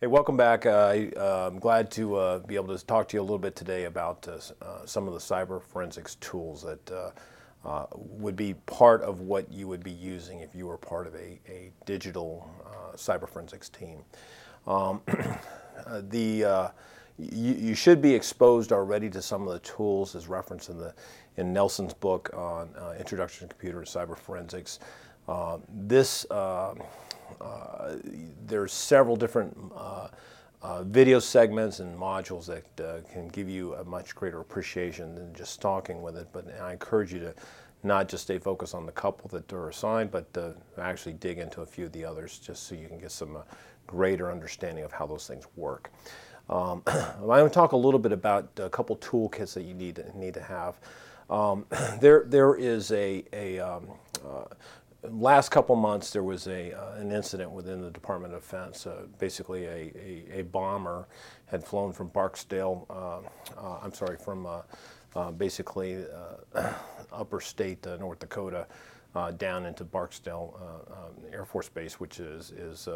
Hey, welcome back. Uh, I'm glad to uh, be able to talk to you a little bit today about uh, uh some of the cyber forensics tools that uh, uh, would be part of what you would be using if you were part of a, a digital cyber forensics team. Um, the you, you, should be exposed already to some of the tools as referenced in the in Nelson's book on Introduction to Computer and Cyber Forensics. this uh, there's several different uh, uh, video segments and modules that uh, can give you a much greater appreciation than just talking with it. But I encourage you to not just stay focused on the couple that are assigned, but actually dig into a few of the others just so you can get some greater understanding of how those things work. Um, I'm going to talk a little bit about a couple toolkits that you need to, need to have. Um, there, there is a, a um, uh, last couple months, there was a, uh, an incident within the Department of Defense. Uh, basically, a, a, a, bomber had flown from Barksdale, uh, uh I'm sorry, from uh, uh, basically upper state North Dakota down into Barksdale Air Force Base, which is, is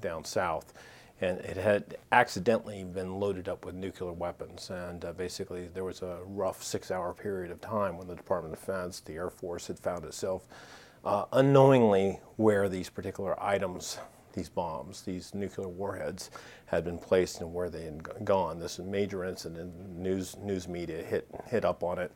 down south. And it had accidentally been loaded up with nuclear weapons. And basically, there was a rough six hour period of time when the Department of Defense, the Air Force, had found itself uh, unknowingly where these particular items, these bombs, these nuclear warheads had been placed and where they had gone. This major incident, news, news media hit, hit up on it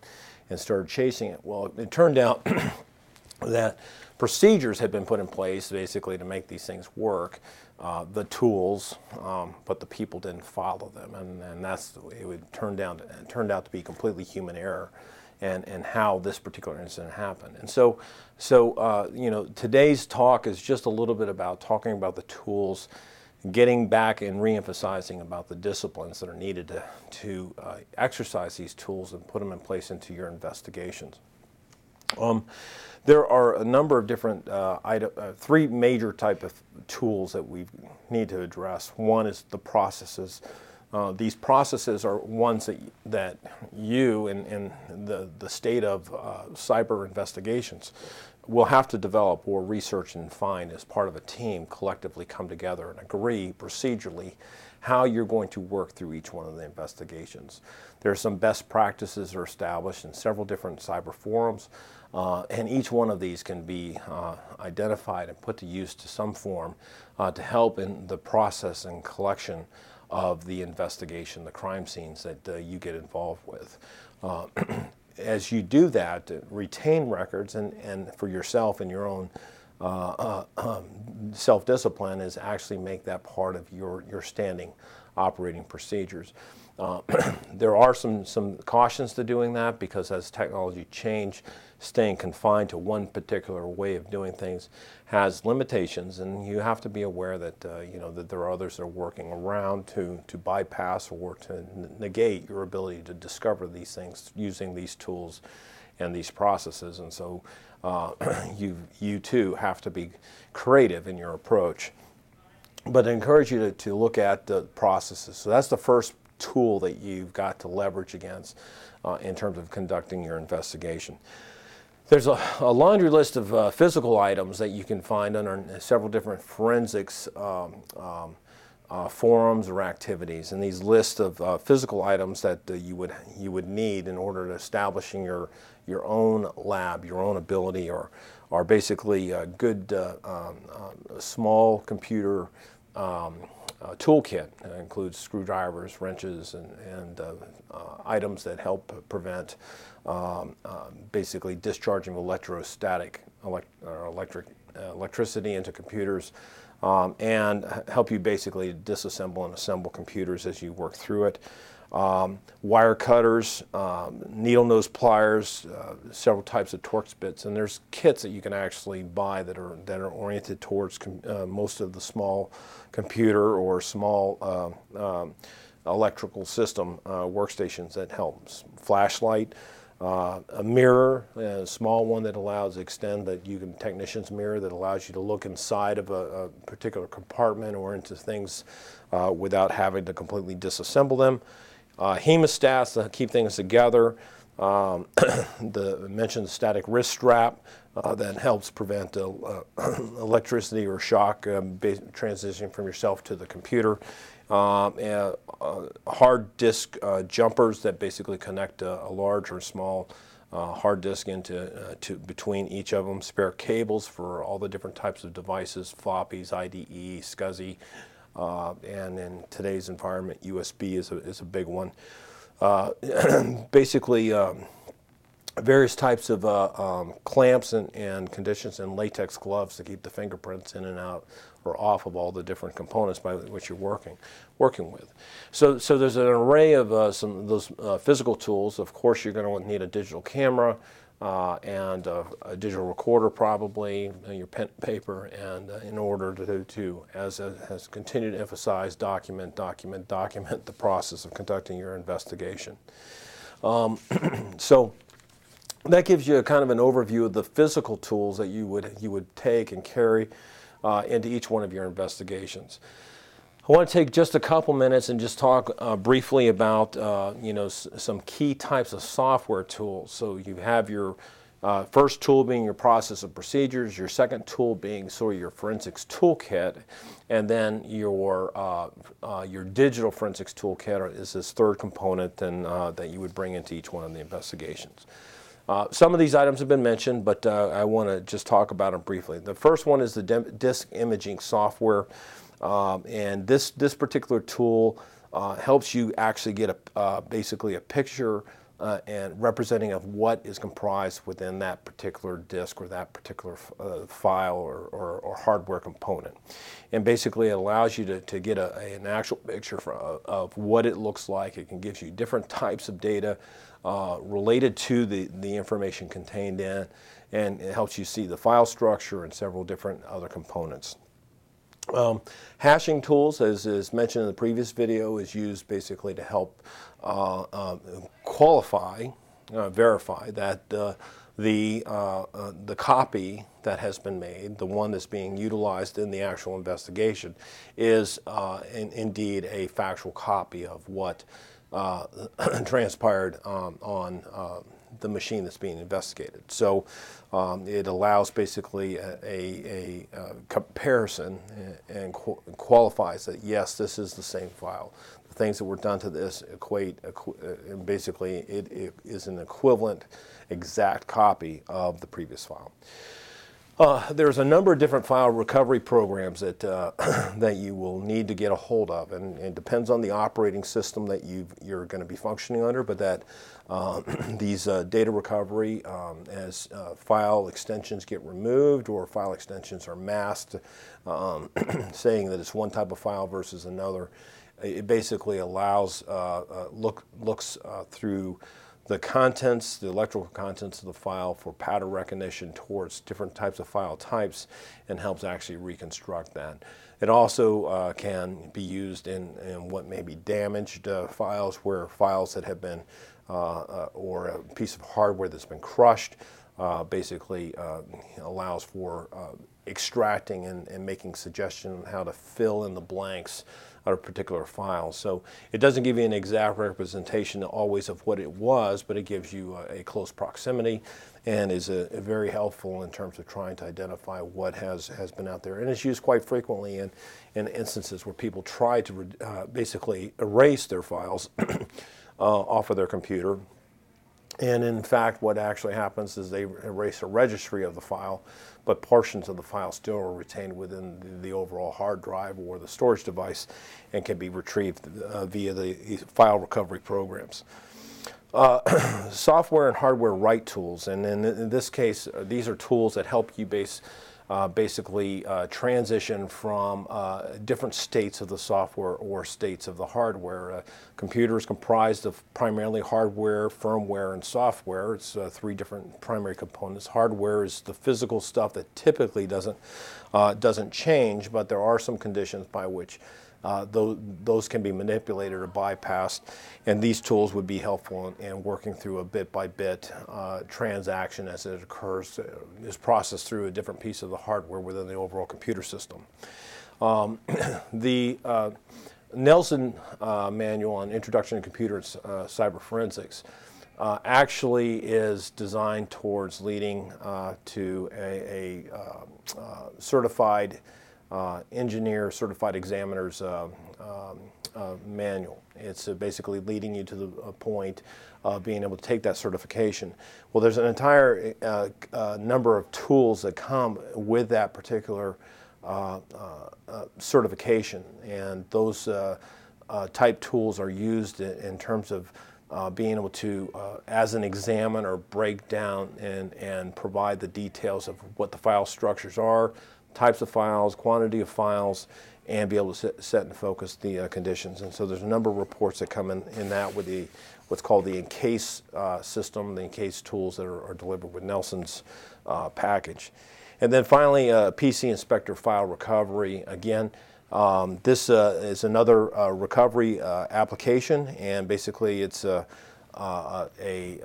and started chasing it. Well, it turned out that procedures had been put in place basically to make these things work. Uh, the tools, um, but the people didn't follow them, and, and that's it would turn down to, turned out to be completely human error and, and how this particular incident happened. And so, so uh, you know, today's talk is just a little bit about talking about the tools, getting back and reemphasizing about the disciplines that are needed to, to uh, exercise these tools and put them in place into your investigations. Um, there are a number of different, uh, item, uh, three major type of tools that we need to address. One is the processes uh, these processes are ones that, that you and, and the, the state of uh, cyber investigations will have to develop or research and find as part of a team collectively come together and agree procedurally how you're going to work through each one of the investigations. There are some best practices that are established in several different cyber forums, uh, and each one of these can be uh, identified and put to use to some form uh, to help in the process and collection of the investigation, the crime scenes that uh, you get involved with. Uh, as you do that, retain records and, and for yourself and your own uh, uh um, self-discipline is actually make that part of your, your standing operating procedures. Uh, there are some, some cautions to doing that because as technology change, staying confined to one particular way of doing things has limitations, and you have to be aware that uh, you know that there are others that are working around to to bypass or to negate your ability to discover these things using these tools and these processes. And so, uh, you you too have to be creative in your approach. But I encourage you to, to look at the processes. So that's the first tool that you've got to leverage against uh, in terms of conducting your investigation. There's a, a laundry list of uh, physical items that you can find under several different forensics um, um, uh, forums or activities, and these lists of uh, physical items that uh, you would you would need in order to establishing your your own lab, your own ability, or are basically a good uh, um, uh, small computer um, toolkit. It includes screwdrivers, wrenches, and, and items that help prevent um, uh, basically discharging electrostatic elect electric uh, electricity into computers um, and help you basically disassemble and assemble computers as you work through it. Um, wire cutters, um, needle nose pliers, uh, several types of Torx bits, and there's kits that you can actually buy that are that are oriented towards uh, most of the small computer or small uh, um, electrical system uh, workstations that help. Flashlight, uh, a mirror, a small one that allows extend that you can technician's mirror that allows you to look inside of a, a particular compartment or into things uh, without having to completely disassemble them. Uh, hemostats that keep things together. Um, the mentioned static wrist strap uh, that helps prevent uh, electricity or shock um, transitioning from yourself to the computer. Um, and uh, hard disk uh, jumpers that basically connect a, a large or small uh, hard disk into to between each of them. Spare cables for all the different types of devices, floppies, IDE, SCSI, uh, and in today's environment, USB is a, is a big one. Uh, basically, um, various types of uh, um, clamps and, and conditions and latex gloves to keep the fingerprints in and out or off of all the different components by which you're working working with. So, so there's an array of uh, some of those uh, physical tools. Of course, you're going to need a digital camera uh, and a, a, digital recorder probably, your pen paper, and uh, in order to, to as has continued to emphasize, document, document, document the process of conducting your investigation. Um, so that gives you kind of an overview of the physical tools that you would you would take and carry uh, into each one of your investigations. I want to take just a couple minutes and just talk uh, briefly about uh, you know some key types of software tools. So you have your uh, first tool being your process of procedures, your second tool being sort of your forensics toolkit, and then your uh, uh, your digital forensics toolkit is this third component and, uh, that you would bring into each one of the investigations. Uh, some of these items have been mentioned, but uh, I want to just talk about them briefly. The first one is the disk imaging software, um, and this this particular tool uh, helps you actually get a uh, basically a picture uh, and representing of what is comprised within that particular disk or that particular uh, file or, or, or, hardware component. And basically it allows you to, to get a, a an actual picture for, of what it looks like. It can give you different types of data uh, related to the, the information contained in, and it helps you see the file structure and several different other components. Um, hashing tools, as is mentioned in the previous video, is used basically to help uh, uh, qualify, uh, verify that uh, the, uh, uh, the copy that has been made, the one that's being utilized in the actual investigation, is in, indeed a factual copy of what transpired um, on uh, the machine that's being investigated. So um, it allows basically a, a, a, comparison and, and qu qualifies that yes, this is the same file. The things that were done to this equate, equ uh, and basically it, it is an equivalent exact copy of the previous file. Uh, there's a number of different file recovery programs that uh, that you will need to get a hold of, and, it depends on the operating system that you are going to be functioning under. But that uh, these uh, data recovery, um, as uh, file extensions get removed or file extensions are masked, um, saying that it's one type of file versus another, it basically allows uh, look looks through the contents, the electrical contents of the file for pattern recognition towards different types of file types and helps actually reconstruct that. It also uh, can be used in, in, what may be damaged uh, files where files that have been, uh, uh or a piece of hardware that's been crushed uh, basically uh, allows for extracting and, and making suggestions on how to fill in the blanks a particular file. So it doesn't give you an exact representation always of what it was, but it gives you a, a close proximity and is a, a very helpful in terms of trying to identify what has, has been out there. And it's used quite frequently in, in instances where people try to uh, basically erase their files uh, off of their computer and in fact, what actually happens is they erase a registry of the file, but portions of the file still are retained within the, the overall hard drive or the storage device and can be retrieved uh, via the file recovery programs. Uh, software and hardware write tools, and in, in this case, uh, these are tools that help you base uh, basically uh, transition from uh, different states of the software or states of the hardware. Uh, computer comprised of primarily hardware, firmware, and software. It's uh, three different primary components. Hardware is the physical stuff that typically doesn't, doesn't change, but there are some conditions by which uh, those, those can be manipulated or bypassed, and these tools would be helpful in, in working through a bit-by-bit uh, transaction as it occurs, uh, is processed through a different piece of the hardware within the overall computer system. Um, the uh, Nelson uh, manual on Introduction to Computer uh, Cyber Forensics uh, actually is designed towards leading uh, to a, a uh, uh, certified uh, engineer, certified examiner's um, um, manual. It's basically leading you to the point of being able to take that certification. Well, there's an entire number of tools that come with that particular certification, and those type tools are used in, in terms of uh, being able to, uh, as an examiner, break down and, and provide the details of what the file structures are, types of files, quantity of files, and be able to set, set and focus the uh, conditions. And so there's a number of reports that come in, in that with the what's called the EnCase uh, system, the EnCase tools that are, are delivered with Nelson's uh, package. And then finally, uh, PC Inspector file recovery. Again, um, this uh, is another uh, recovery application, and basically it's a, a, a,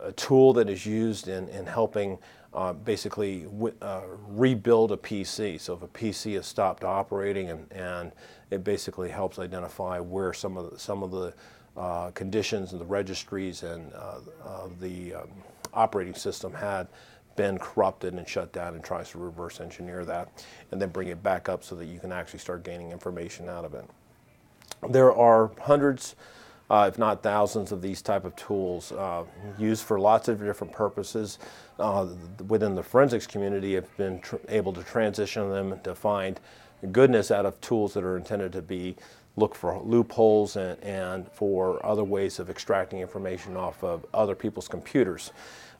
a, tool that is used in, in helping uh, basically uh, rebuild a PC. So if a PC has stopped operating, and, and it basically helps identify where some of the, some of the uh, conditions and the registries and the um, operating system had been corrupted and shut down and tries to reverse engineer that and then bring it back up so that you can actually start gaining information out of it. There are hundreds, uh, if not thousands, of these type of tools uh, used for lots of different purposes. Uh, within the forensics community, have been able to transition them to find goodness out of tools that are intended to be look for loopholes and, and for other ways of extracting information off of other people's computers.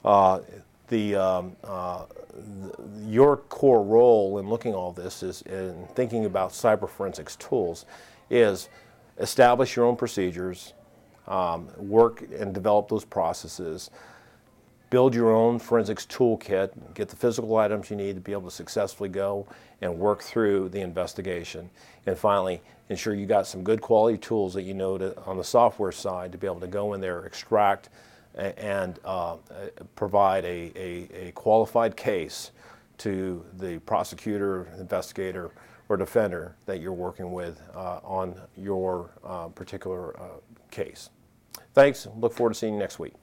Uh, the, um, uh, the, your core role in looking all this is in thinking about cyber forensics tools is establish your own procedures, um, work and develop those processes, build your own forensics toolkit, get the physical items you need to be able to successfully go and work through the investigation. And finally, ensure you got some good quality tools that you know to, on the software side to be able to go in there, extract, and uh, provide a, a, a, qualified case to the prosecutor, investigator, or defender that you're working with uh, on your uh, particular uh, case. Thanks. Look forward to seeing you next week.